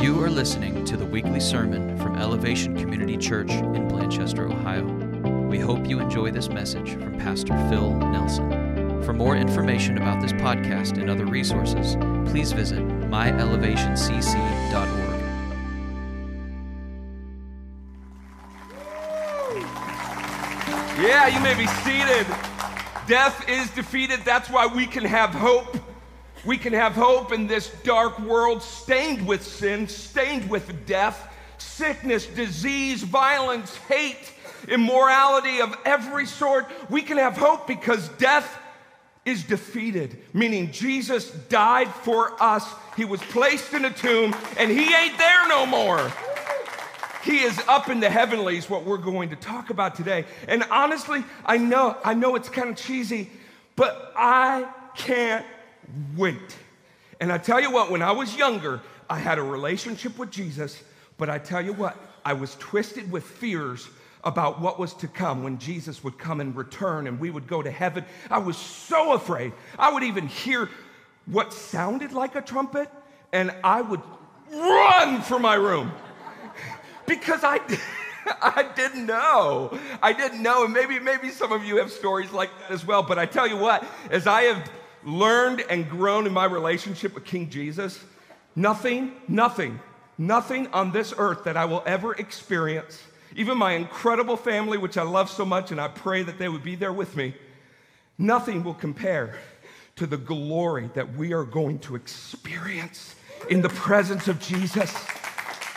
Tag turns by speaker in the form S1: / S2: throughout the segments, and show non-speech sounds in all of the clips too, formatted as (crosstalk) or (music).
S1: You are listening to the weekly sermon from Elevation Community Church in Blanchester, Ohio. We hope you enjoy this message from Pastor Phil Nelson. For more information about this podcast and other resources, please visit myelevationcc.org.
S2: Yeah, you may be seated. Death is defeated. That's why we can have hope. We can have hope in this dark world stained with sin, stained with death, sickness, disease, violence, hate, immorality of every sort. We can have hope because death is defeated, meaning Jesus died for us. He was placed in a tomb and he ain't there no more. He is up in the heavenlies, what we're going to talk about today. And honestly, I know, I know it's kind of cheesy, but I can't wait. And I tell you what, when I was younger, I had a relationship with Jesus, but I tell you what, I was twisted with fears about what was to come when Jesus would come and return and we would go to heaven. I was so afraid. I would even hear what sounded like a trumpet and I would run for my room because I, (laughs) I didn't know. I didn't know. And maybe, maybe some of you have stories like that as well. But I tell you what, as I have learned and grown in my relationship with King Jesus, nothing, nothing, nothing on this earth that I will ever experience, even my incredible family, which I love so much, and I pray that they would be there with me, nothing will compare to the glory that we are going to experience in the presence of Jesus.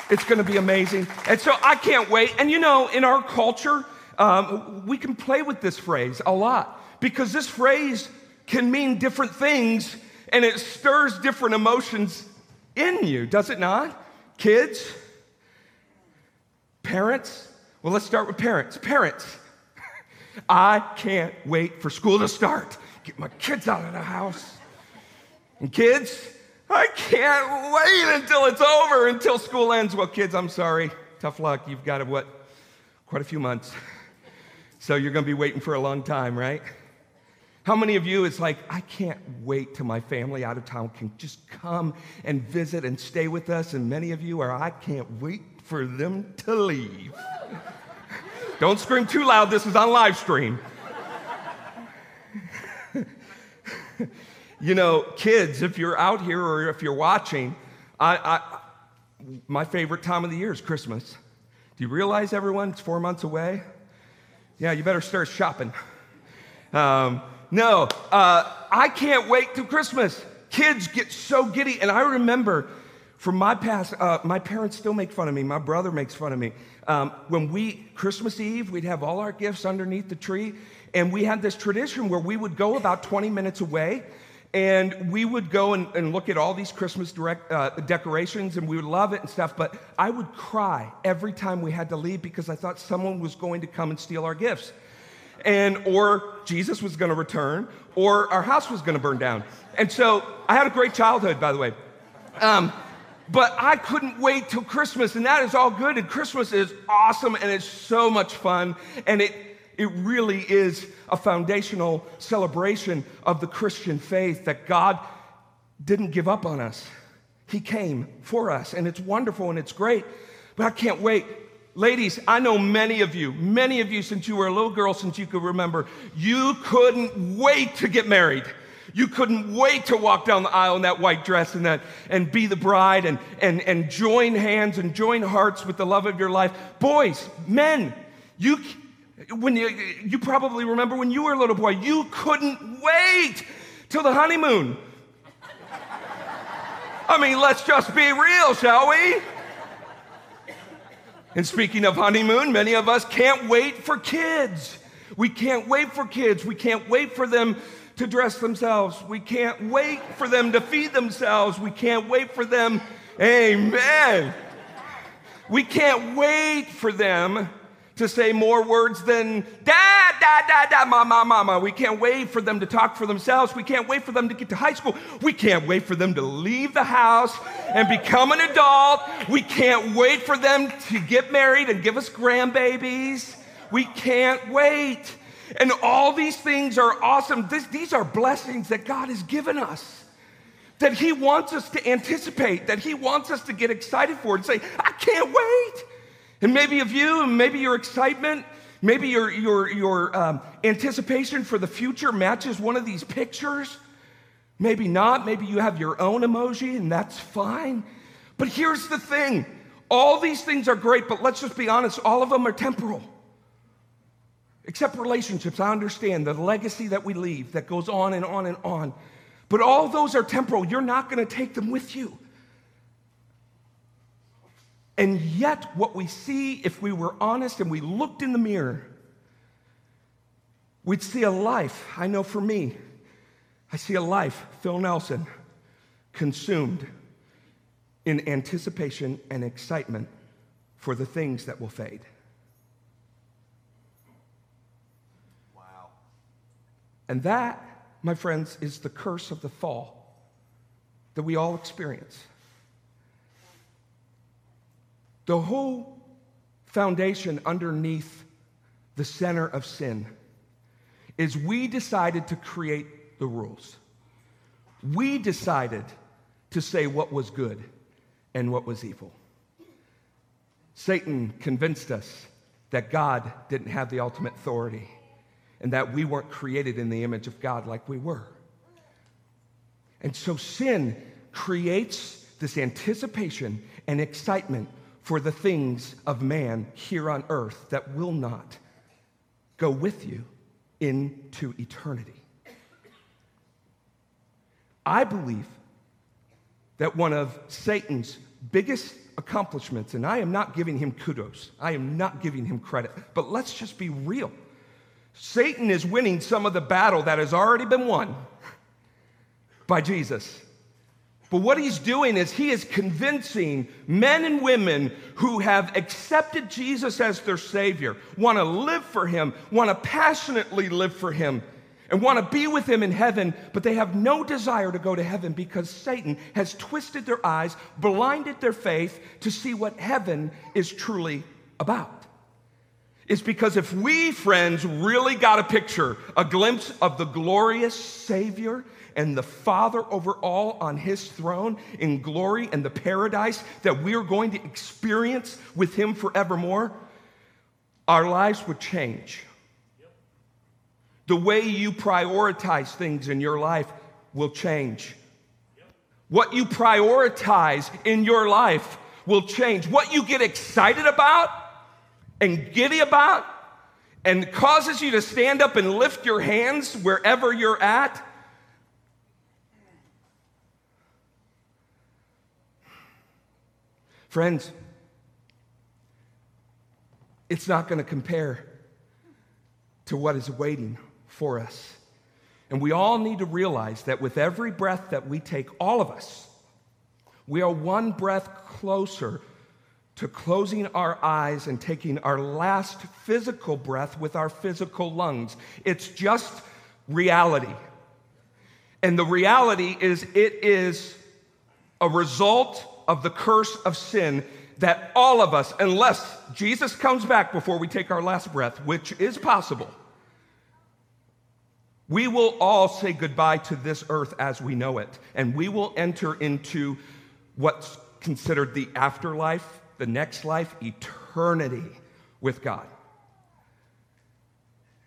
S2: It's going to be amazing. And so I can't wait. And you know, in our culture, um, we can play with this phrase a lot because this phrase can mean different things and it stirs different emotions in you, does it not? Kids, parents. Well, let's start with parents. Parents, (laughs) I can't wait for school to start. Get my kids out of the house. And kids, I can't wait until it's over, until school ends. Well, kids, I'm sorry. Tough luck. You've got, what, quite a few months. So you're going to be waiting for a long time, right? How many of you, it's like, I can't wait till my family out of town can just come and visit and stay with us? And many of you are, I can't wait for them to leave. Don't scream too loud, this is on live stream. (laughs) you know, kids, if you're out here or if you're watching, I, I, my favorite time of the year is Christmas. Do you realize, everyone, it's four months away? Yeah, you better start shopping. Um, no, uh, I can't wait till Christmas. Kids get so giddy. And I remember from my past, uh, my parents still make fun of me. My brother makes fun of me. Um, when we, Christmas Eve, we'd have all our gifts underneath the tree. And we had this tradition where we would go about 20 minutes away and we would go and, and look at all these Christmas direct, uh, decorations and we would love it and stuff. But I would cry every time we had to leave because I thought someone was going to come and steal our gifts. And, or Jesus was going to return, or our house was going to burn down. And so I had a great childhood, by the way. Um, but I couldn't wait till Christmas, and that is all good. And Christmas is awesome, and it's so much fun, and it it really is a foundational celebration of the Christian faith that God didn't give up on us. He came for us, and it's wonderful and it's great. But I can't wait. Ladies, I know many of you, many of you since you were a little girl, since you could remember, you couldn't wait to get married. You couldn't wait to walk down the aisle in that white dress and, that, and be the bride and, and, and join hands and join hearts with the love of your life. Boys, men, you, when you, you probably remember when you were a little boy, you couldn't wait till the honeymoon. I mean, let's just be real, shall we? And speaking of honeymoon, many of us can't wait for kids. We can't wait for kids. We can't wait for them to dress themselves. We can't wait for them to feed themselves. We can't wait for them. Amen. We can't wait for them to say more words than dad, dad, dad, dad, mama, mama. We can't wait for them to talk for themselves. We can't wait for them to get to high school. We can't wait for them to leave the house and become an adult. We can't wait for them to get married and give us grandbabies. We can't wait. And all these things are awesome. This, these are blessings that God has given us. that He wants us to anticipate, that He wants us to get excited for and say, I can't wait. And maybe of you, and maybe your excitement, maybe your, your, your um, anticipation for the future matches one of these pictures. Maybe not. Maybe you have your own emoji, and that's fine. But here's the thing all these things are great, but let's just be honest, all of them are temporal. Except relationships, I understand the legacy that we leave that goes on and on and on. But all those are temporal. You're not going to take them with you. And yet, what we see, if we were honest and we looked in the mirror, we'd see a life. I know for me, I see a life, Phil Nelson, consumed in anticipation and excitement for the things that will fade.
S3: Wow.
S2: And that, my friends, is the curse of the fall that we all experience. The whole foundation underneath the center of sin is we decided to create the rules. We decided to say what was good and what was evil. Satan convinced us that God didn't have the ultimate authority and that we weren't created in the image of God like we were. And so sin creates this anticipation and excitement for the things of man here on earth that will not go with you into eternity. I believe that one of Satan's biggest accomplishments, and I am not giving him kudos, I am not giving him credit, but let's just be real. Satan is winning some of the battle that has already been won by Jesus. But what he's doing is he is convincing men and women who have accepted Jesus as their Savior, want to live for him, want to passionately live for him, and want to be with him in heaven, but they have no desire to go to heaven because Satan has twisted their eyes, blinded their faith to see what heaven is truly about. It's because if we, friends, really got a picture, a glimpse of the glorious Savior and the Father over all on his throne in glory and the paradise that we are going to experience with him forevermore, our lives would change. The way you prioritize things in your life will change. What you prioritize in your life will change. What you get excited about and giddy about and causes you to stand up and lift your hands wherever you're at Friends, it's not going to compare to what is waiting for us. And we all need to realize that with every breath that we take, all of us, we are one breath closer to closing our eyes and taking our last physical breath with our physical lungs. It's just reality. And the reality is, it is a result of the curse of sin that all of us, unless Jesus comes back before we take our last breath, which is possible, we will all say goodbye to this earth as we know it, and we will enter into what's considered the afterlife, the next life, eternity with God.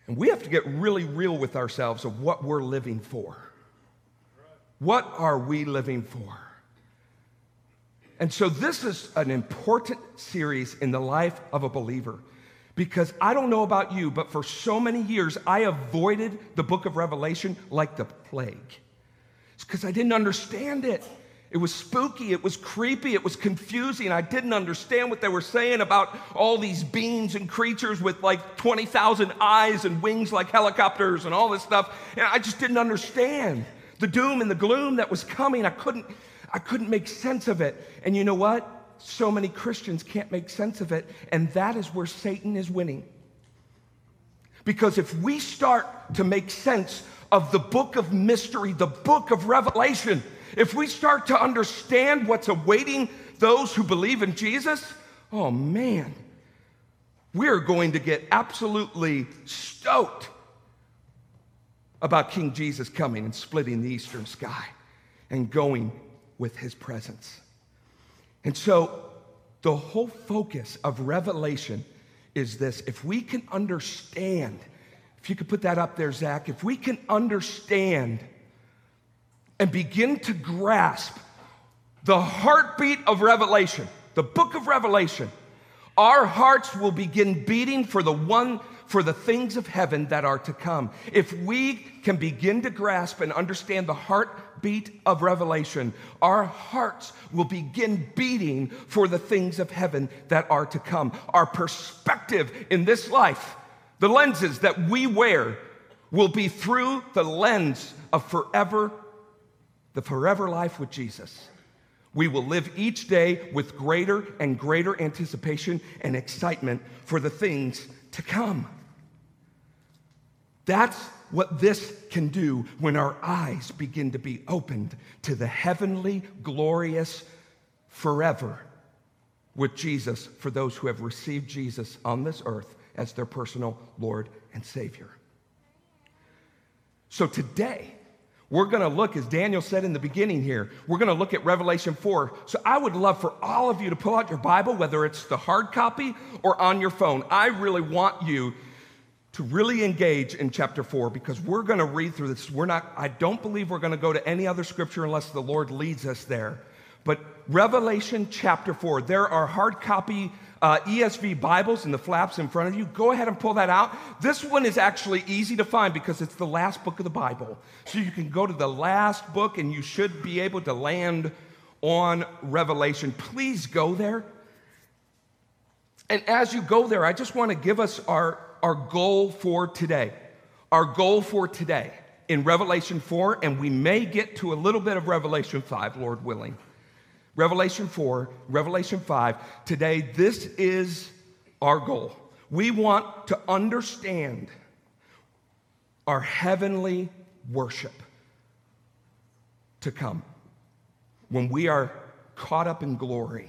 S2: And we have to get really real with ourselves of what we're living for. What are we living for? And so, this is an important series in the life of a believer because I don't know about you, but for so many years, I avoided the book of Revelation like the plague. It's because I didn't understand it. It was spooky, it was creepy, it was confusing. I didn't understand what they were saying about all these beings and creatures with like 20,000 eyes and wings like helicopters and all this stuff. And I just didn't understand the doom and the gloom that was coming. I couldn't I couldn't make sense of it. And you know what? So many Christians can't make sense of it. And that is where Satan is winning. Because if we start to make sense of the book of mystery, the book of Revelation, if we start to understand what's awaiting those who believe in Jesus, oh man, we're going to get absolutely stoked about King Jesus coming and splitting the eastern sky. and going with his presence. And so the whole focus of Revelation is this if we can understand, if you could put that up there, Zach, if we can understand and begin to grasp the heartbeat of Revelation, the book of Revelation, our hearts will begin beating for the one for the things of heaven that are to come. If we can begin to grasp and understand the heartbeat of Revelation, our hearts will begin beating for the things of heaven that are to come. Our perspective in this life, the lenses that we wear, will be through the lens of forever, the forever life with Jesus. We will live each day with greater and greater anticipation and excitement for the things to come. That's what this can do when our eyes begin to be opened to the heavenly, glorious forever with Jesus for those who have received Jesus on this earth as their personal Lord and Savior. So today, we're going to look, as Daniel said in the beginning here, we're going to look at Revelation 4. So I would love for all of you to pull out your Bible, whether it's the hard copy or on your phone. I really want you to really engage in chapter 4 because we're going to read through this. We're not, I don't believe we're going to go to any other scripture unless the Lord leads us there. But Revelation chapter 4, there are hard copy uh, ESV Bibles in the flaps in front of you, go ahead and pull that out. This one is actually easy to find because it's the last book of the Bible. So you can go to the last book and you should be able to land on Revelation. Please go there. And as you go there, I just want to give us our, our goal for today. Our goal for today in Revelation 4, and we may get to a little bit of Revelation 5, Lord willing. Revelation 4, Revelation 5. Today, this is our goal. We want to understand our heavenly worship to come. When we are caught up in glory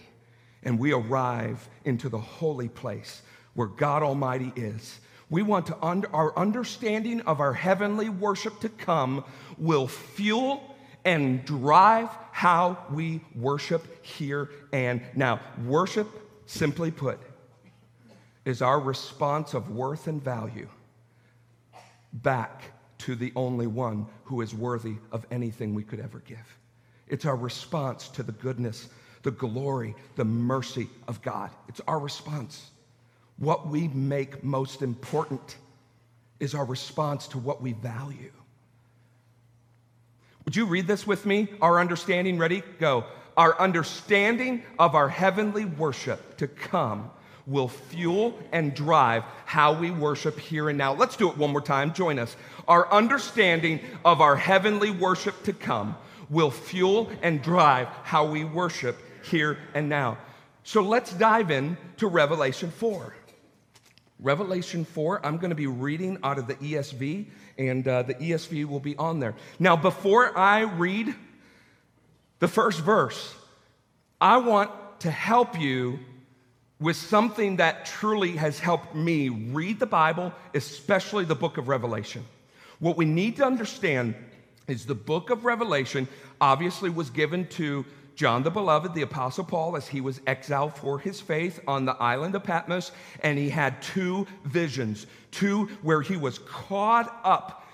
S2: and we arrive into the holy place where God Almighty is, we want to, under, our understanding of our heavenly worship to come will fuel and drive how we worship here and now. Worship, simply put, is our response of worth and value back to the only one who is worthy of anything we could ever give. It's our response to the goodness, the glory, the mercy of God. It's our response. What we make most important is our response to what we value. Would you read this with me? Our understanding, ready? Go. Our understanding of our heavenly worship to come will fuel and drive how we worship here and now. Let's do it one more time. Join us. Our understanding of our heavenly worship to come will fuel and drive how we worship here and now. So let's dive in to Revelation 4. Revelation 4, I'm going to be reading out of the ESV and uh, the ESV will be on there. Now, before I read the first verse, I want to help you with something that truly has helped me read the Bible, especially the book of Revelation. What we need to understand is the book of Revelation obviously was given to John the Beloved, the Apostle Paul, as he was exiled for his faith on the island of Patmos, and he had two visions, two where he was caught up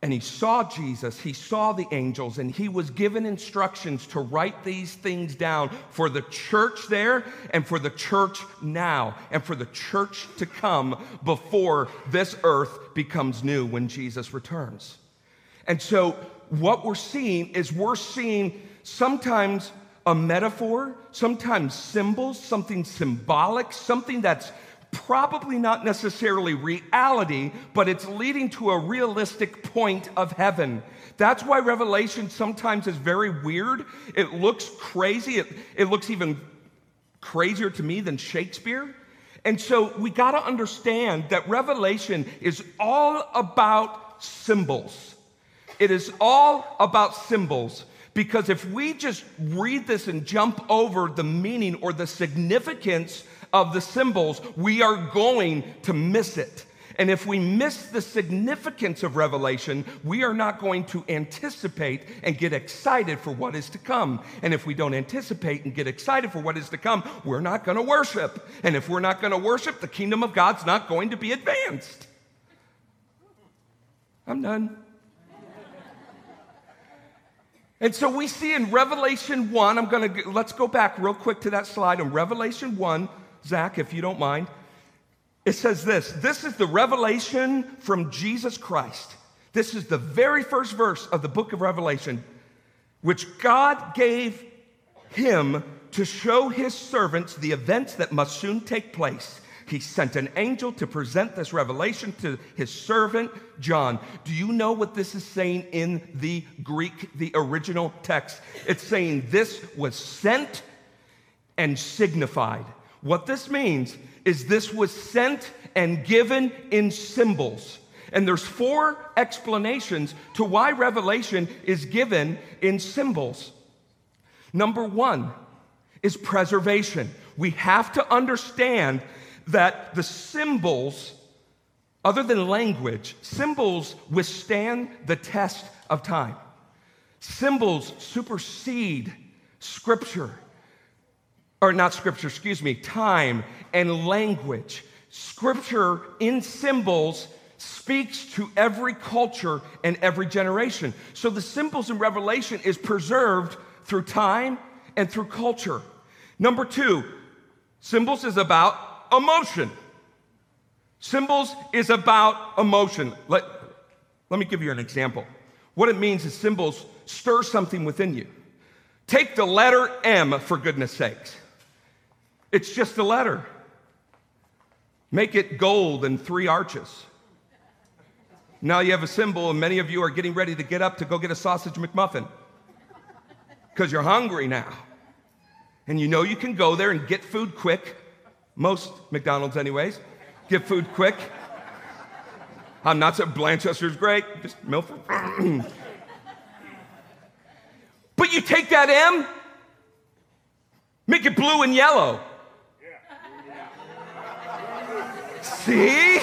S2: and he saw Jesus, he saw the angels, and he was given instructions to write these things down for the church there and for the church now and for the church to come before this earth becomes new when Jesus returns. And so, what we're seeing is we're seeing sometimes a metaphor, sometimes symbols, something symbolic, something that's probably not necessarily reality, but it's leading to a realistic point of heaven. That's why Revelation sometimes is very weird. It looks crazy. It, it looks even crazier to me than Shakespeare. And so we got to understand that Revelation is all about symbols. It is all about symbols. Because if we just read this and jump over the meaning or the significance of the symbols, we are going to miss it. And if we miss the significance of Revelation, we are not going to anticipate and get excited for what is to come. And if we don't anticipate and get excited for what is to come, we're not going to worship. And if we're not going to worship, the kingdom of God's not going to be advanced. I'm done. And so we see in Revelation 1, I'm going to, let's go back real quick to that slide. In Revelation 1, Zach, if you don't mind, it says this this is the revelation from Jesus Christ. This is the very first verse of the book of Revelation, which God gave him to show his servants the events that must soon take place. He sent an angel to present this revelation to his servant John. Do you know what this is saying in the Greek, the original text? It's saying this was sent and signified. What this means is this was sent and given in symbols. And there's four explanations to why revelation is given in symbols. Number 1 is preservation. We have to understand that the symbols, other than language, symbols withstand the test of time. Symbols supersede scripture, or not scripture, excuse me, time and language. Scripture in symbols speaks to every culture and every generation. So the symbols in Revelation is preserved through time and through culture. Number two, symbols is about emotion. Symbols is about emotion. Let, let me give you an example. What it means is symbols stir something within you. Take the letter M, for goodness sakes. It's just a letter. Make it gold and three arches. Now you have a symbol, and many of you are getting ready to get up to go get a sausage McMuffin because you're hungry now. And you know you can go there and get food quick most McDonald's, anyways. Get food quick. I'm not saying Blanchester's great, just Milford. (clears throat) but you take that M, make it blue and yellow. See?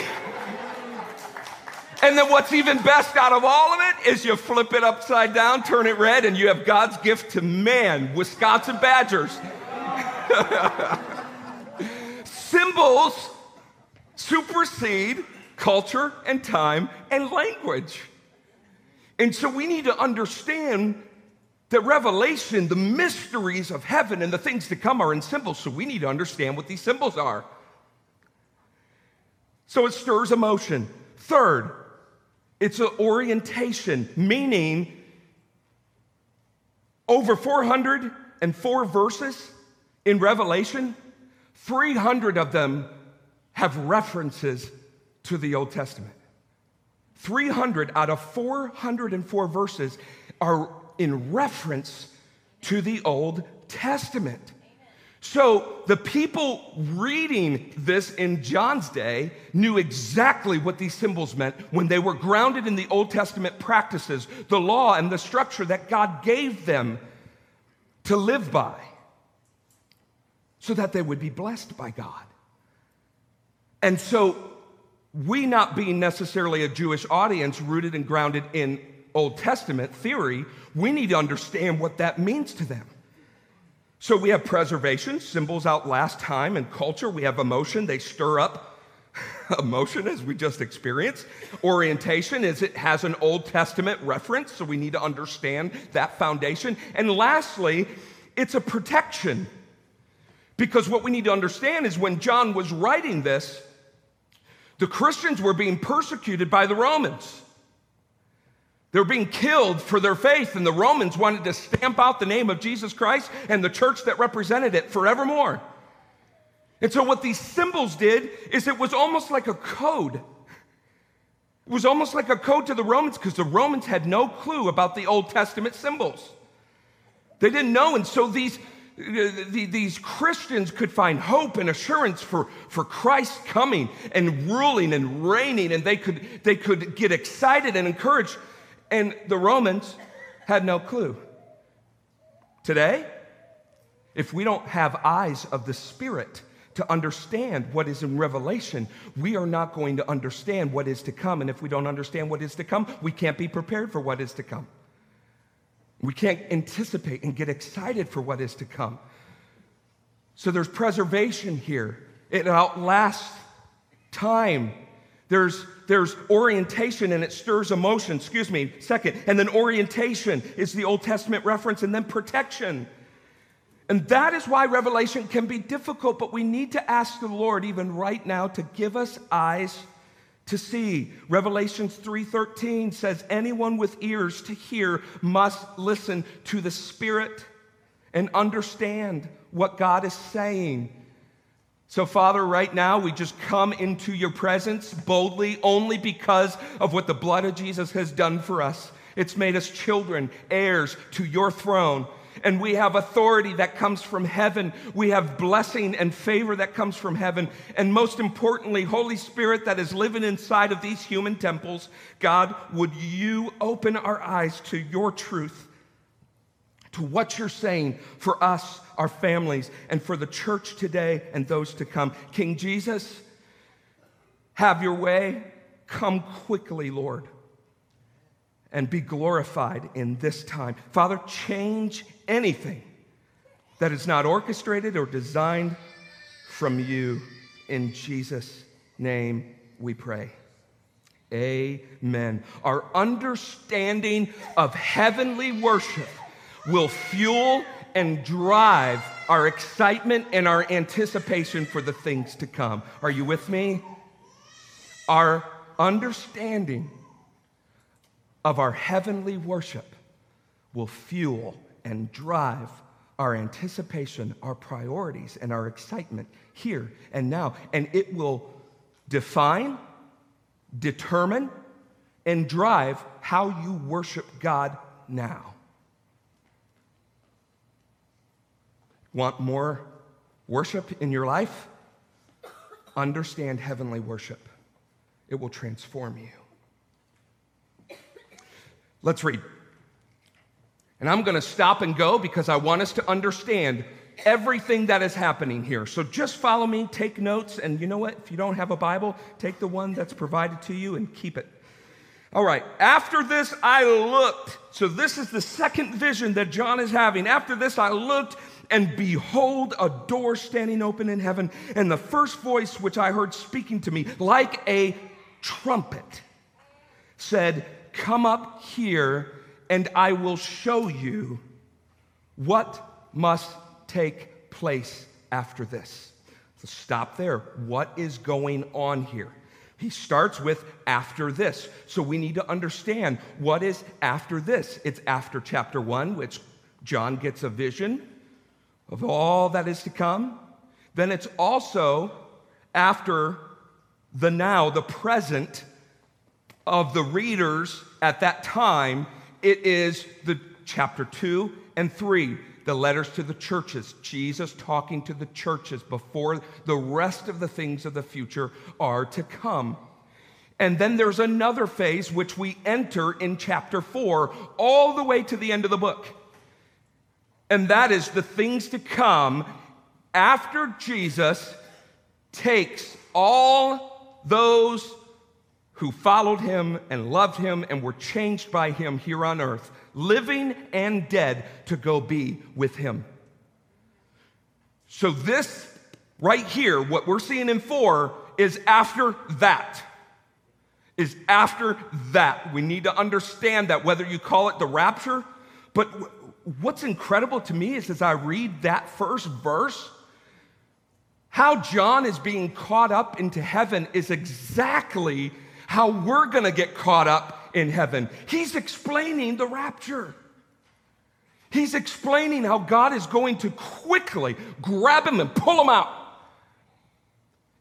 S2: And then what's even best out of all of it is you flip it upside down, turn it red, and you have God's gift to man, Wisconsin Badgers. (laughs) Symbols supersede culture and time and language. And so we need to understand that revelation, the mysteries of heaven and the things to come are in symbols. So we need to understand what these symbols are. So it stirs emotion. Third, it's an orientation, meaning over 404 verses in Revelation 300 of them have references to the Old Testament. 300 out of 404 verses are in reference to the Old Testament. So the people reading this in John's day knew exactly what these symbols meant when they were grounded in the Old Testament practices, the law and the structure that God gave them to live by so that they would be blessed by God. And so, we not being necessarily a Jewish audience rooted and grounded in Old Testament theory, we need to understand what that means to them. So we have preservation, symbols outlast time and culture. We have emotion, they stir up (laughs) emotion as we just experienced. Orientation is it has an Old Testament reference, so we need to understand that foundation. And lastly, it's a protection. Because what we need to understand is when John was writing this, the Christians were being persecuted by the Romans. They were being killed for their faith, and the Romans wanted to stamp out the name of Jesus Christ and the church that represented it forevermore. And so, what these symbols did is it was almost like a code. It was almost like a code to the Romans because the Romans had no clue about the Old Testament symbols. They didn't know, and so these, these Christians could find hope and assurance for, for Christ coming and ruling and reigning, and they could, they could get excited and encouraged. And the Romans had no clue. Today, if we don't have eyes of the Spirit to understand what is in Revelation, we are not going to understand what is to come. And if we don't understand what is to come, we can't be prepared for what is to come. We can't anticipate and get excited for what is to come. So there's preservation here. It outlasts time. There's, there's orientation and it stirs emotion. Excuse me, second. And then orientation is the Old Testament reference, and then protection. And that is why Revelation can be difficult, but we need to ask the Lord, even right now, to give us eyes to see. Revelations 3:13 says anyone with ears to hear must listen to the Spirit and understand what God is saying. So, Father, right now we just come into your presence boldly only because of what the blood of Jesus has done for us. It's made us children, heirs to your throne and we have authority that comes from heaven. We have blessing and favor that comes from heaven. And most importantly, Holy Spirit that is living inside of these human temples. God, would you open our eyes to your truth, to what you're saying for us, our families, and for the church today and those to come? King Jesus, have your way. Come quickly, Lord and be glorified in this time. Father, change anything that is not orchestrated or designed from you. In Jesus' name we pray. Amen. Our understanding of heavenly worship will fuel and drive our excitement and our anticipation for the things to come. Are you with me? Our understanding of our heavenly worship will fuel and drive our anticipation, our priorities, and our excitement here and now. And it will define, determine, and drive how you worship God now. Want more worship in your life? Understand heavenly worship, it will transform you. Let's read. And I'm going to stop and go because I want us to understand everything that is happening here. So just follow me, take notes, and you know what? If you don't have a Bible, take the one that's provided to you and keep it. All right, after this I looked. So this is the second vision that John is having. After this I looked, and behold, a door standing open in heaven, and the first voice which I heard speaking to me, like a trumpet, said, Come up here and I will show you what must take place after this. So stop there. What is going on here? He starts with after this. So we need to understand what is after this. It's after chapter one, which John gets a vision of all that is to come. Then it's also after the now, the present of the readers at that time it is the chapter 2 and 3, the letters to the churches, Jesus talking to the churches before the rest of the things of the future are to come. And then there's another phase which we enter in chapter 4 all the way to the end of the book. And that is the things to come after Jesus takes all those who followed him and loved him and were changed by him here on earth, living and dead, to go be with him. So, this right here, what we're seeing in four, is after that. Is after that. We need to understand that, whether you call it the rapture, but what's incredible to me is as I read that first verse, how John is being caught up into heaven is exactly how we're going to get caught up in heaven. He's explaining the rapture. He's explaining how God is going to quickly grab him and pull him out.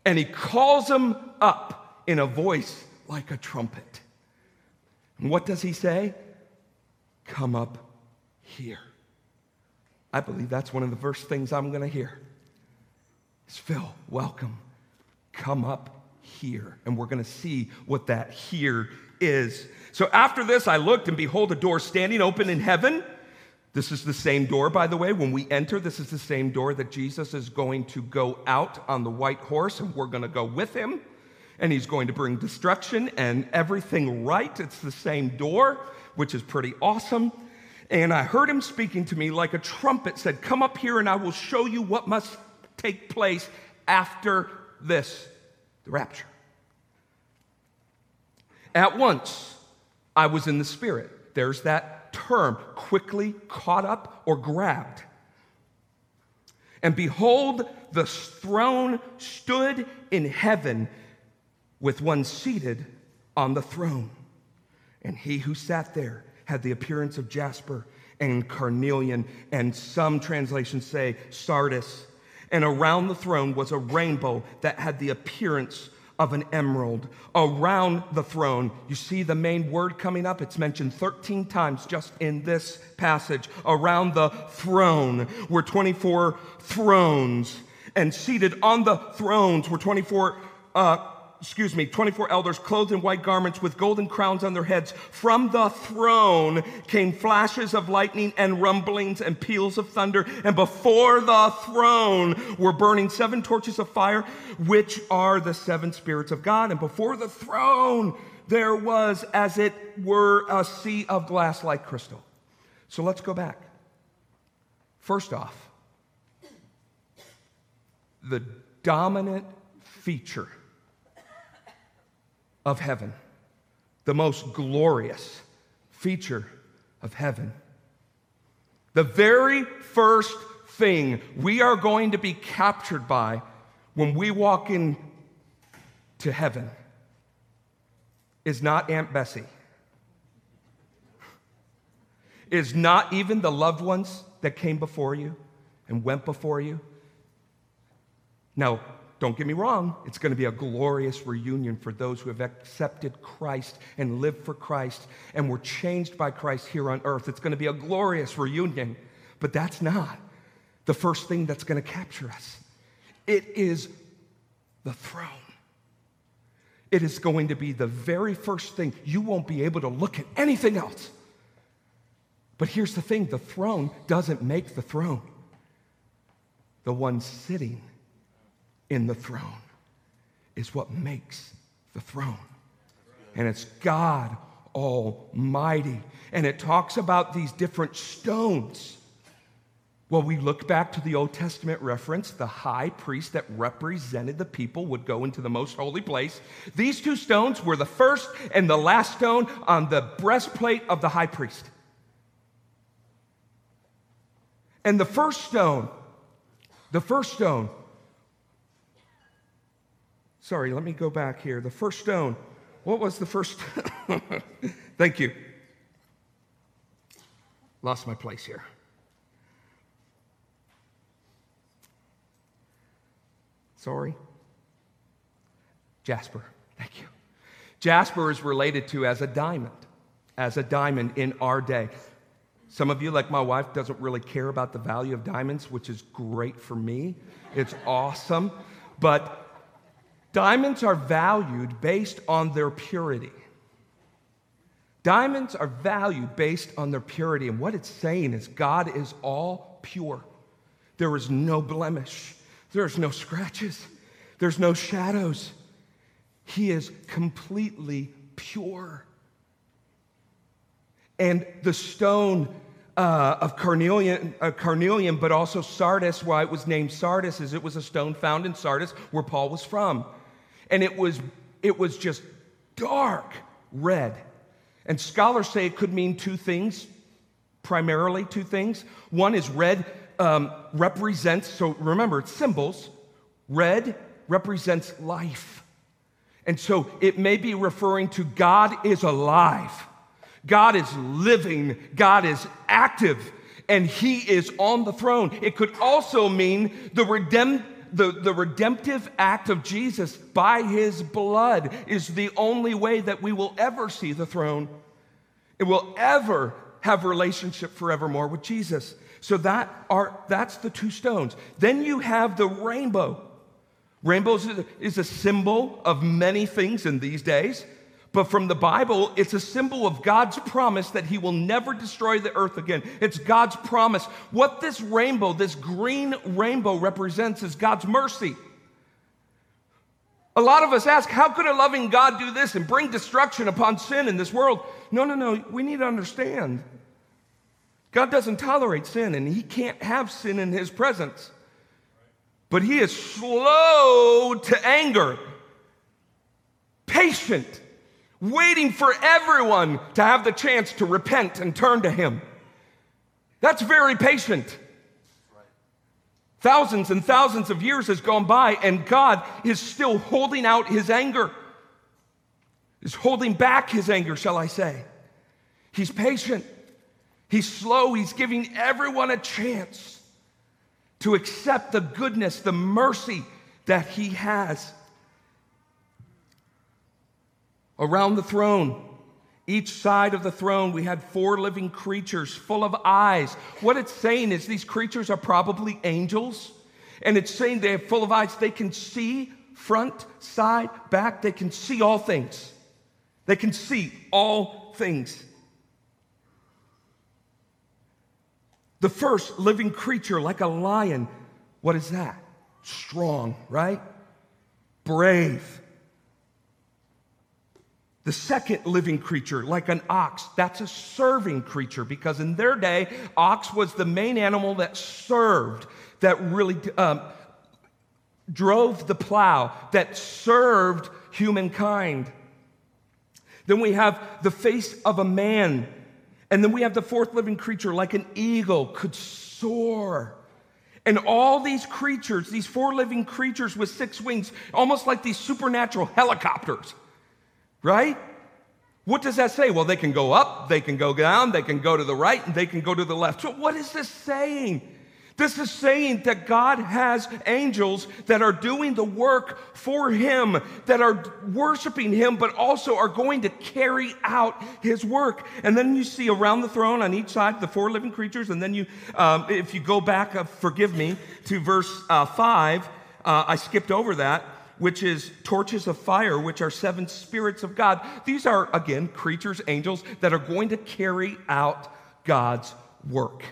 S2: And he calls him up in a voice like a trumpet. And what does he say? Come up here. I believe that's one of the first things I'm going to hear. It's Phil, welcome. Come up here. And we're going to see what that here is. So after this, I looked, and behold, a door standing open in heaven. This is the same door, by the way. When we enter, this is the same door that Jesus is going to go out on the white horse, and we're going to go with him. And he's going to bring destruction and everything right. It's the same door, which is pretty awesome. And I heard him speaking to me like a trumpet said, Come up here, and I will show you what must take place after this the rapture. At once, I was in the Spirit. There's that term, quickly caught up or grabbed. And behold, the throne stood in heaven with one seated on the throne. And he who sat there had the appearance of jasper and carnelian, and some translations say sardis. And around the throne was a rainbow that had the appearance of an emerald. Around the throne, you see the main word coming up? It's mentioned 13 times just in this passage. Around the throne were 24 thrones, and seated on the thrones were 24. Uh, excuse me, 24 elders clothed in white garments with golden crowns on their heads. From the throne came flashes of lightning and rumblings and peals of thunder. And before the throne were burning seven torches of fire, which are the seven spirits of God. And before the throne there was, as it were, a sea of glass like crystal. So let's go back. First off, the dominant feature of heaven, the most glorious feature of heaven. The very first thing we are going to be captured by when we walk in to heaven is not Aunt Bessie, is not even the loved ones that came before you and went before you. Now, don't get me wrong, it's going to be a glorious reunion for those who have accepted Christ and lived for Christ and were changed by Christ here on earth. It's going to be a glorious reunion, but that's not the first thing that's going to capture us. It is the throne. It is going to be the very first thing. You won't be able to look at anything else. But here's the thing the throne doesn't make the throne, the one sitting in the throne is what makes the throne. And it's God Almighty. And it talks about these different stones. Well, we look back to the Old Testament reference, the high priest that represented the people would go into the most holy place. These two stones were the first and the last stone on the breastplate of the high priest. And the first stone, the first stone Sorry, let me go back here. The first stone. What was the first? (laughs) Thank you. Lost my place here. Sorry. Jasper. Thank you. Jasper is related to as a diamond, as a diamond in our day. Some of you, like my wife, doesn't really care about the value of diamonds, which is great for me. It's awesome. But Diamonds are valued based on their purity. Diamonds are valued based on their purity. And what it's saying is God is all pure. There is no blemish, there's no scratches, there's no shadows. He is completely pure. And the stone uh, of carnelian, uh, carnelian, but also Sardis, why it was named Sardis, is it was a stone found in Sardis where Paul was from and it was, it was just dark red. And scholars say it could mean two things, primarily two things. One is red um, represents, so remember, it's symbols. Red represents life. And so it may be referring to God is alive, God is living, God is active, and He is on the throne. It could also mean the redemption the, the redemptive act of Jesus by his blood is the only way that we will ever see the throne. It will ever have relationship forevermore with Jesus. So that are that's the two stones. Then you have the rainbow. Rainbow is a symbol of many things in these days, But from the Bible, it's a symbol of God's promise that He will never destroy the earth again. It's God's promise. What this rainbow, this green rainbow, represents is God's mercy. A lot of us ask, how could a loving God do this and bring destruction upon sin in this world? No, no, no. We need to understand God doesn't tolerate sin, and He can't have sin in His presence. But He is slow to anger, patient waiting for everyone to have the chance to repent and turn to Him. That's very patient. Thousands and thousands of years has gone by, and God is still holding out His anger. Is holding back His anger, shall I say. He's patient. He's slow. He's giving everyone a chance to accept the goodness, the mercy that He has around the throne. Each side of the throne, we had four living creatures full of eyes. What it's saying is these creatures are probably angels, and it's saying they're full of eyes. They can see front, side, back, they can see all things. They can see all things. The first living creature, like a lion, what is that? Strong, right? Brave. The second living creature, like an ox, that's a serving creature because in their day, ox was the main animal that served, that really um, drove the plow, that served humankind. Then we have the face of a man. And then we have the fourth living creature, like an eagle, could soar. And all these creatures, these four living creatures with six wings, almost like these supernatural helicopters right? What does that say? Well, they can go up, they can go down, they can go to the right, and they can go to the left. So, what is this saying? This is saying that God has angels that are doing the work for Him, that are worshiping Him, but also are going to carry out His work. And then you see around the throne on each side the four living creatures. And then you, um, if you go back, uh, forgive me, to verse uh, five, uh, I skipped over that which is torches of fire, which are seven spirits of God. These are, again, creatures, angels that are going to carry out God's work.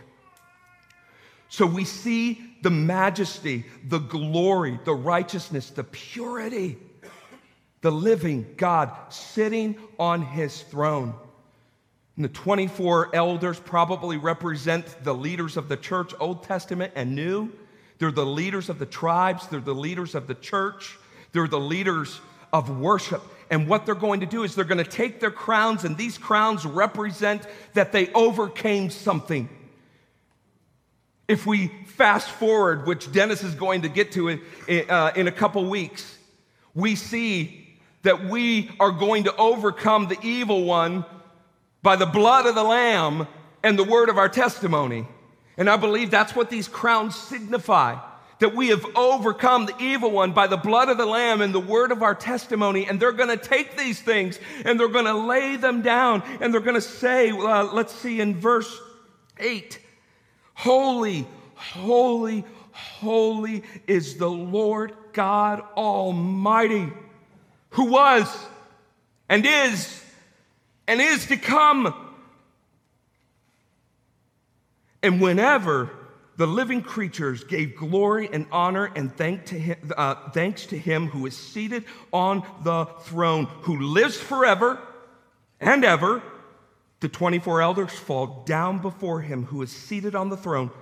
S2: So we see the majesty, the glory, the righteousness, the purity, the living God sitting on his throne. And the 24 elders probably represent the leaders of the church, Old Testament and New. They're the leaders of the tribes, they're the leaders of the church. They're the leaders of worship. And what they're going to do is they're going to take their crowns, and these crowns represent that they overcame something. If we fast forward, which Dennis is going to get to in, uh, in a couple weeks, we see that we are going to overcome the evil one by the blood of the Lamb and the word of our testimony. And I believe that's what these crowns signify that we have overcome the evil one by the blood of the Lamb and the word of our testimony. And they're going to take these things and they're going to lay them down and they're going to say, uh, let's see in verse 8 Holy, holy, holy is the Lord God Almighty, who was and is and is to come. And whenever the living creatures gave glory and honor and thank to him, uh, thanks to him who is seated on the throne, who lives forever and ever. The 24 elders fall down before him who is seated on the throne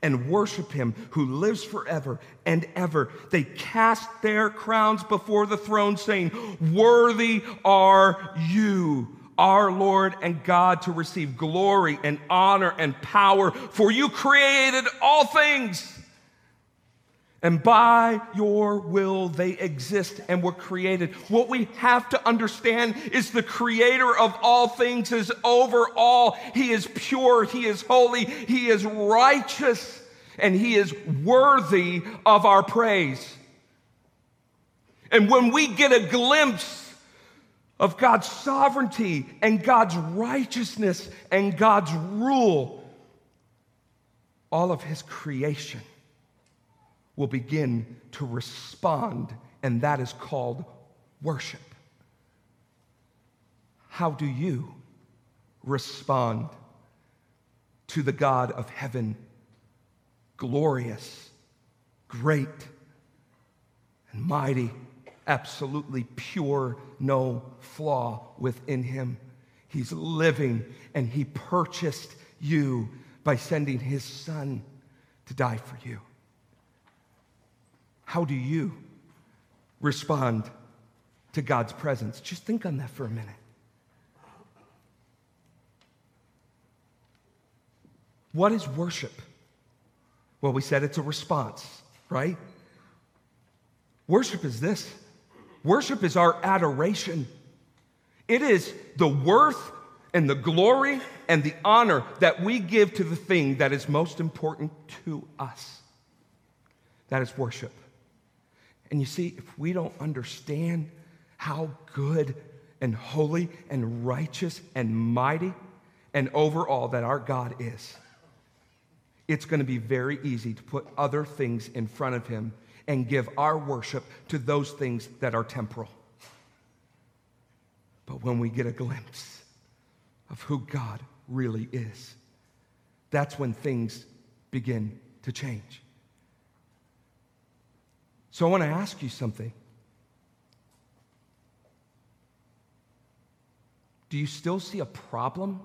S2: and worship him who lives forever and ever. They cast their crowns before the throne, saying, Worthy are you our Lord and God to receive glory and honor and power, for you created all things. And by your will, they exist and were created. What we have to understand is the creator of all things is over all. He is pure, He is holy, He is righteous, and He is worthy of our praise. And when we get a glimpse of God's sovereignty and God's righteousness and God's rule, all of his creation will begin to respond, and that is called worship. How do you respond to the God of heaven, glorious, great, and mighty, absolutely pure, no flaw within him? He's living and he purchased you by sending his son to die for you. How do you respond to God's presence? Just think on that for a minute. What is worship? Well, we said it's a response, right? Worship is this worship is our adoration. It is the worth and the glory and the honor that we give to the thing that is most important to us. That is worship. And you see, if we don't understand how good and holy and righteous and mighty and overall that our God is, it's going to be very easy to put other things in front of Him and give our worship to those things that are temporal. But when we get a glimpse of who God really is, that's when things begin to change. So I want to ask you something. Do you still see a problem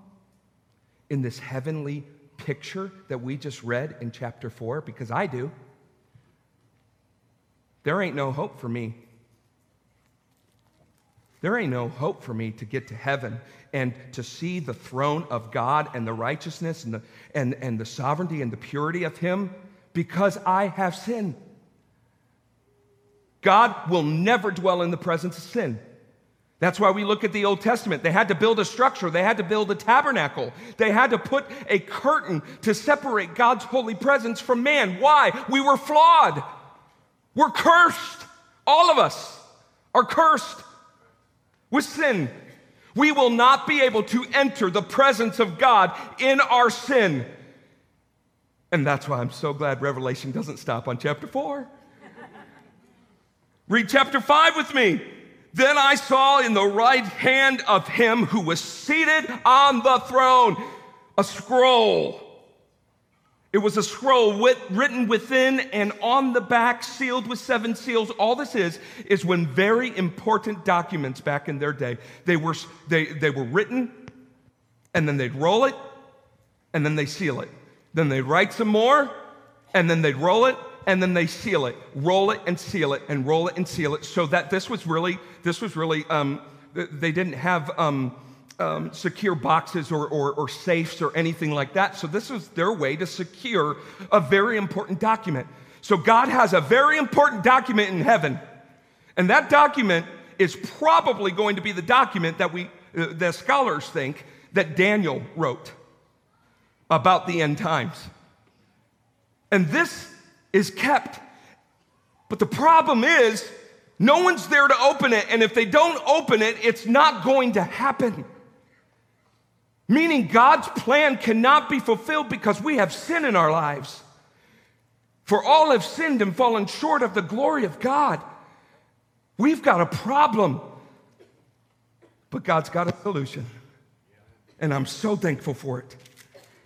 S2: in this heavenly picture that we just read in chapter 4? Because I do. There ain't no hope for me. There ain't no hope for me to get to heaven and to see the throne of God and the righteousness and the, and, and the sovereignty and the purity of Him because I have sinned. God will never dwell in the presence of sin. That's why we look at the Old Testament. They had to build a structure, they had to build a tabernacle, they had to put a curtain to separate God's holy presence from man. Why? We were flawed, we're cursed. All of us are cursed with sin. We will not be able to enter the presence of God in our sin. And that's why I'm so glad Revelation doesn't stop on chapter 4. (laughs) Read chapter 5 with me. Then I saw in the right hand of him who was seated on the throne a scroll. It was a scroll written within and on the back, sealed with seven seals. All this is, is when very important documents back in their day, they were, they, they were written, and then they'd roll it, and then they seal it. Then they'd write some more, and then they'd roll it, and then they seal it, roll it and seal it, and roll it and seal it, so that this was really, this was really, um, they didn't have um, um, secure boxes or, or, or safes or anything like that. So this was their way to secure a very important document. So God has a very important document in heaven, and that document is probably going to be the document that we, uh, the scholars think, that Daniel wrote about the end times. And this is kept. But the problem is, no one's there to open it, and if they don't open it, it's not going to happen. Meaning, God's plan cannot be fulfilled because we have sin in our lives. For all have sinned and fallen short of the glory of God. We've got a problem, but God's got a solution. And I'm so thankful for it.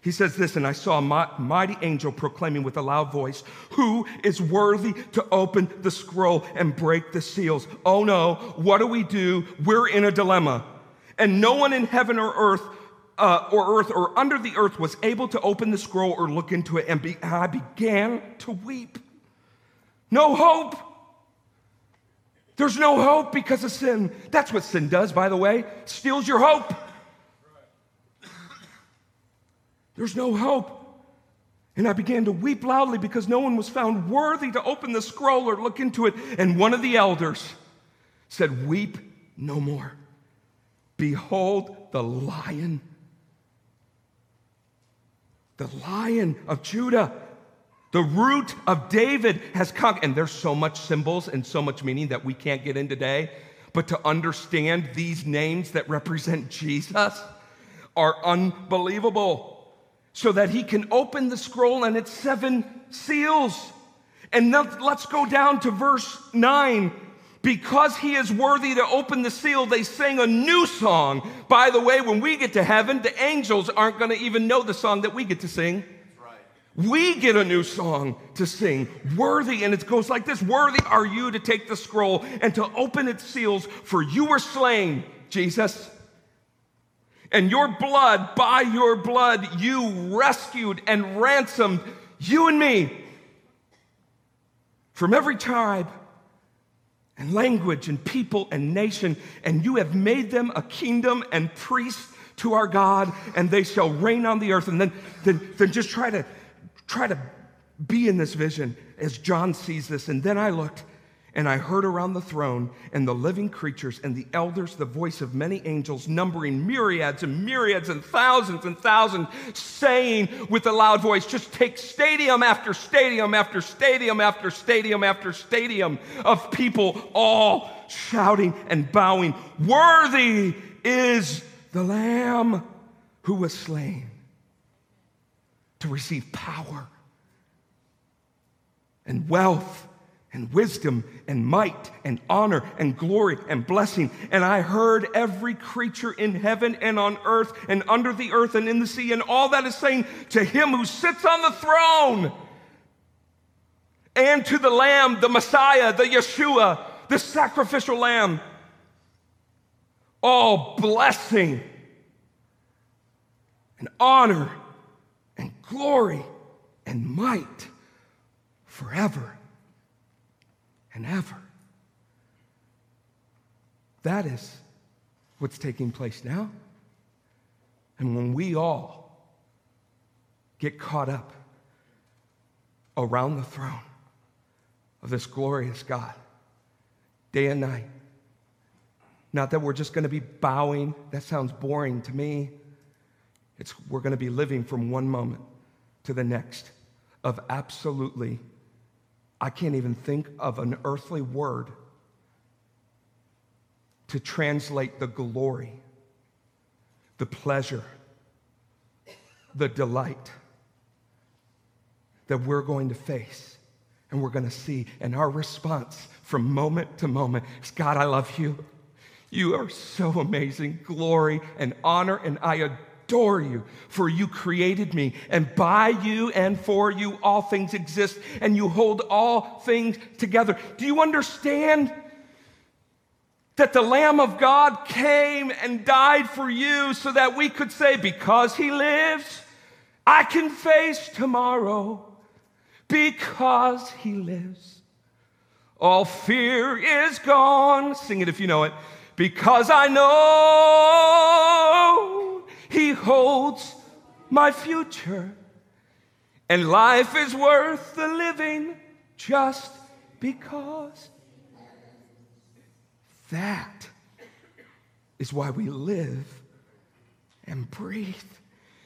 S2: He says this, and I saw a mighty angel proclaiming with a loud voice, Who is worthy to open the scroll and break the seals? Oh no, what do we do? We're in a dilemma. And no one in heaven or earth, uh, or earth or under the earth was able to open the scroll or look into it. And, be, and I began to weep. No hope. There's no hope because of sin. That's what sin does, by the way, steals your hope. There's no hope. And I began to weep loudly because no one was found worthy to open the scroll or look into it. And one of the elders said, Weep no more. Behold, the lion, the lion of Judah, the root of David has come. And there's so much symbols and so much meaning that we can't get in today. But to understand these names that represent Jesus are unbelievable so that he can open the scroll and its seven seals. And let's go down to verse 9. Because he is worthy to open the seal, they sang a new song. By the way, when we get to heaven, the angels aren't going to even know the song that we get to sing. We get a new song to sing, worthy, and it goes like this Worthy are you to take the scroll and to open its seals, for you were slain, Jesus. And your blood, by your blood, you rescued and ransomed you and me from every tribe and language and people and nation, and you have made them a kingdom and priests to our God, and they shall reign on the earth. And then, then, then just try to try to be in this vision as John sees this. And then I looked and I heard around the throne and the living creatures and the elders the voice of many angels, numbering myriads and myriads and thousands and thousands, saying with a loud voice, just take stadium after stadium after stadium after stadium after stadium of people all shouting and bowing, Worthy is the Lamb who was slain to receive power and wealth and wisdom and might and honor and glory and blessing. And I heard every creature in heaven and on earth and under the earth and in the sea and all that is saying to him who sits on the throne and to the Lamb, the Messiah, the Yeshua, the sacrificial Lamb, all blessing and honor and glory and might forever and ever. That is what's taking place now. And when we all get caught up around the throne of this glorious God, day and night, not that we're just going to be bowing, that sounds boring to me. It's, we're going to be living from one moment to the next of absolutely, I can't even think of an earthly word to translate the glory, the pleasure, the delight that we're going to face and we're going to see. And our response from moment to moment is God, I love you. You are so amazing. Glory and honor, and I adore adore you, for you created me, and by you and for you all things exist, and you hold all things together. Do you understand that the Lamb of God came and died for you so that we could say, Because he lives, I can face tomorrow. Because he lives, all fear is gone. Sing it if you know it. Because I know he holds my future. And life is worth the living just because. That is why we live and breathe.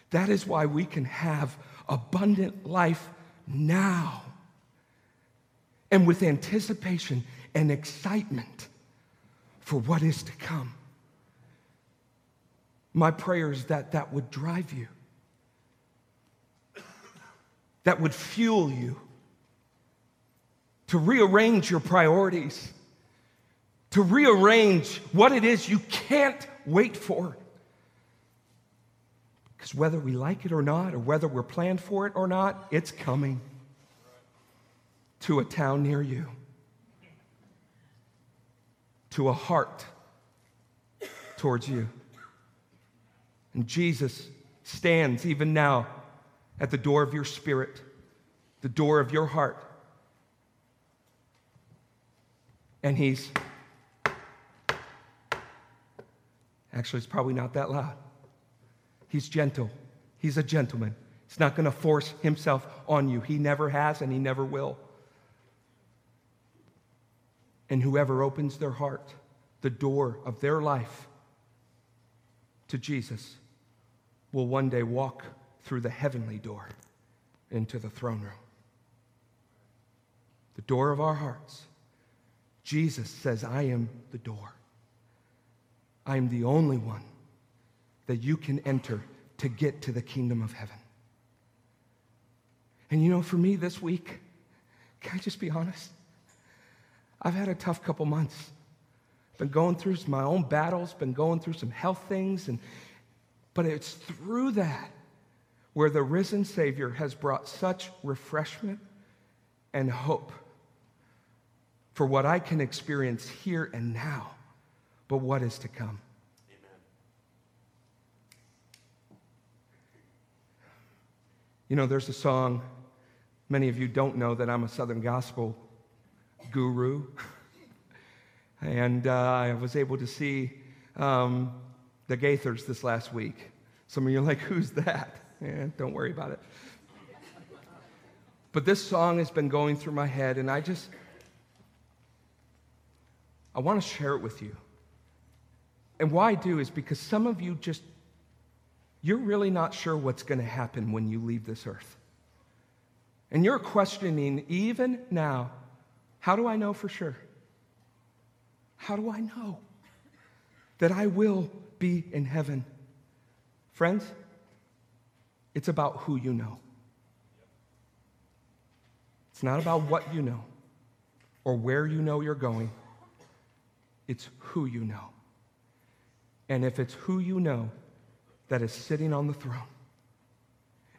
S2: That is why we can have abundant life now. And with anticipation and excitement for what is to come. My prayer is that that would drive you, that would fuel you to rearrange your priorities, to rearrange what it is you can't wait for. Because whether we like it or not, or whether we're planned for it or not, it's coming to a town near you, to a heart towards you. And Jesus stands even now at the door of your spirit, the door of your heart. And he's, actually, it's probably not that loud. He's gentle, he's a gentleman. He's not going to force himself on you. He never has and he never will. And whoever opens their heart, the door of their life to Jesus, will one day walk through the heavenly door into the throne room. The door of our hearts. Jesus says, I am the door. I am the only one that you can enter to get to the kingdom of heaven. And you know, for me this week, can I just be honest? I've had a tough couple months. Been going through my own battles, been going through some health things, and but it's through that where the risen Savior has brought such refreshment and hope for what I can experience here and now, but what is to come. Amen. You know, there's a song, many of you don't know that I'm a Southern Gospel guru. (laughs) and uh, I was able to see um, the Gaithers this last week. Some of you are like, who's that? Yeah, don't worry about it. But this song has been going through my head, and I just, I want to share it with you. And why I do is because some of you just, you're really not sure what's going to happen when you leave this earth. And you're questioning, even now, how do I know for sure? How do I know that I will be in heaven? Friends, it's about who you know. It's not about what you know or where you know you're going. It's who you know. And if it's who you know that is sitting on the throne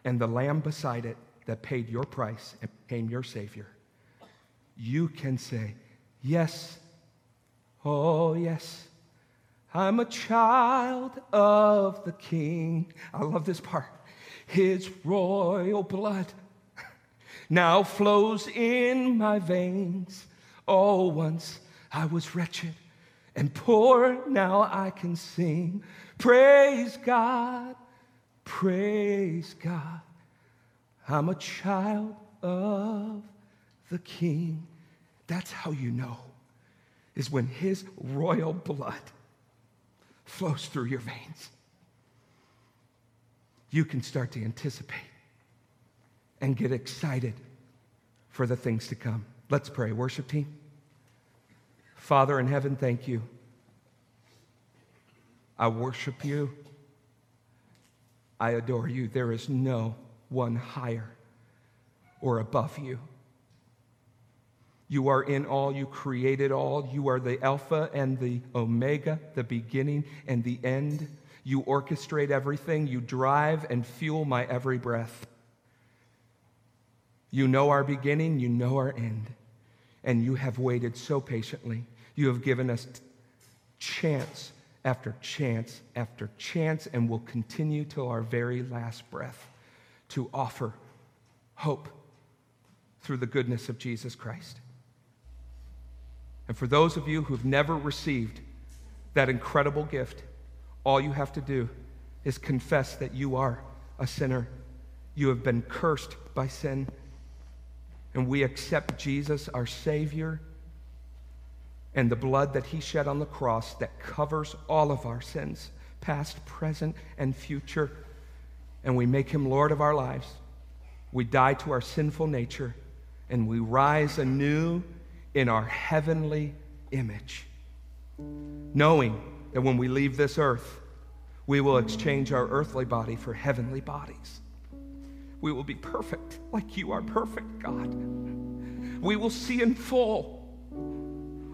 S2: and the lamb beside it that paid your price and became your Savior, you can say, Yes, oh, yes, I'm a child of the King. I love this part. His royal blood (laughs) now flows in my veins. Oh, once I was wretched and poor, now I can sing. Praise God, praise God. I'm a child of the King. That's how you know, is when His royal blood flows through your veins. You can start to anticipate and get excited for the things to come. Let's pray. Worship team. Father in heaven, thank you. I worship you. I adore you. There is no one higher or above you. You are in all, you created all. You are the Alpha and the Omega, the beginning and the end. You orchestrate everything. You drive and fuel my every breath. You know our beginning, you know our end. And you have waited so patiently. You have given us chance after chance after chance and will continue till our very last breath to offer hope through the goodness of Jesus Christ. And for those of you who've never received that incredible gift, all you have to do is confess that you are a sinner. You have been cursed by sin. And we accept Jesus, our Savior, and the blood that He shed on the cross that covers all of our sins, past, present, and future. And we make Him Lord of our lives. We die to our sinful nature, and we rise anew in our heavenly image, knowing that when we leave this earth, we will exchange our earthly body for heavenly bodies. We will be perfect like you are perfect, God. We will see in full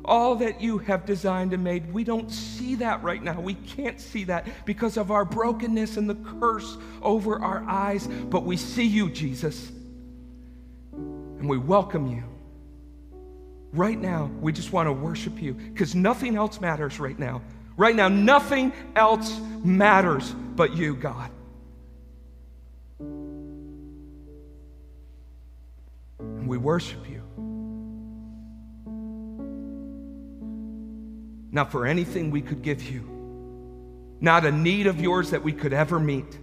S2: all that you have designed and made. We don't see that right now. We can't see that because of our brokenness and the curse over our eyes. But we see you, Jesus, and we welcome you. Right now, we just want to worship you because nothing else matters right now. Right now, nothing else matters but you, God. And we worship you. Not for anything we could give you, not a need of yours that we could ever meet,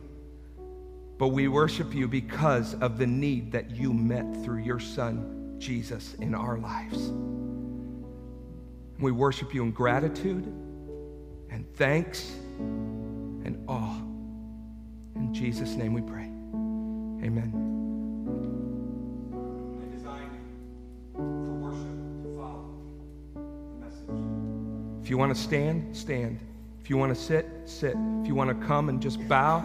S2: but we worship you because of the need that you met through your Son, Jesus, in our lives. We worship you in gratitude and thanks and awe. In Jesus' name we pray. Amen. If you want to stand, stand. If you want to sit, sit. If you want to come and just bow,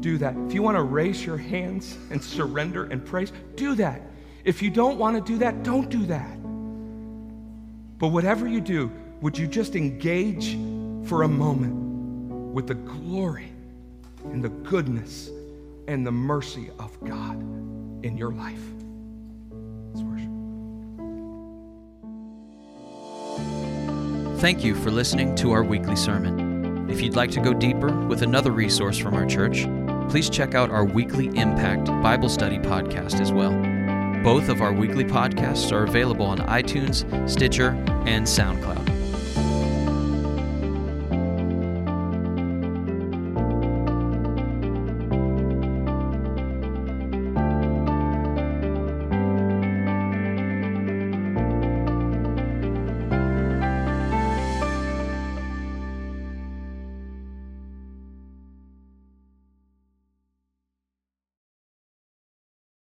S2: do that. If you want to raise your hands and surrender and praise, do that. If you don't want to do that, don't do that. But whatever you do, would you just engage for a moment with the glory and the goodness and the mercy of God in your life? Let's worship.
S1: Thank you for listening to our weekly sermon. If you'd like to go deeper with another resource from our church, please check out our weekly Impact Bible Study podcast as well. Both of our weekly podcasts are available on iTunes, Stitcher, and SoundCloud.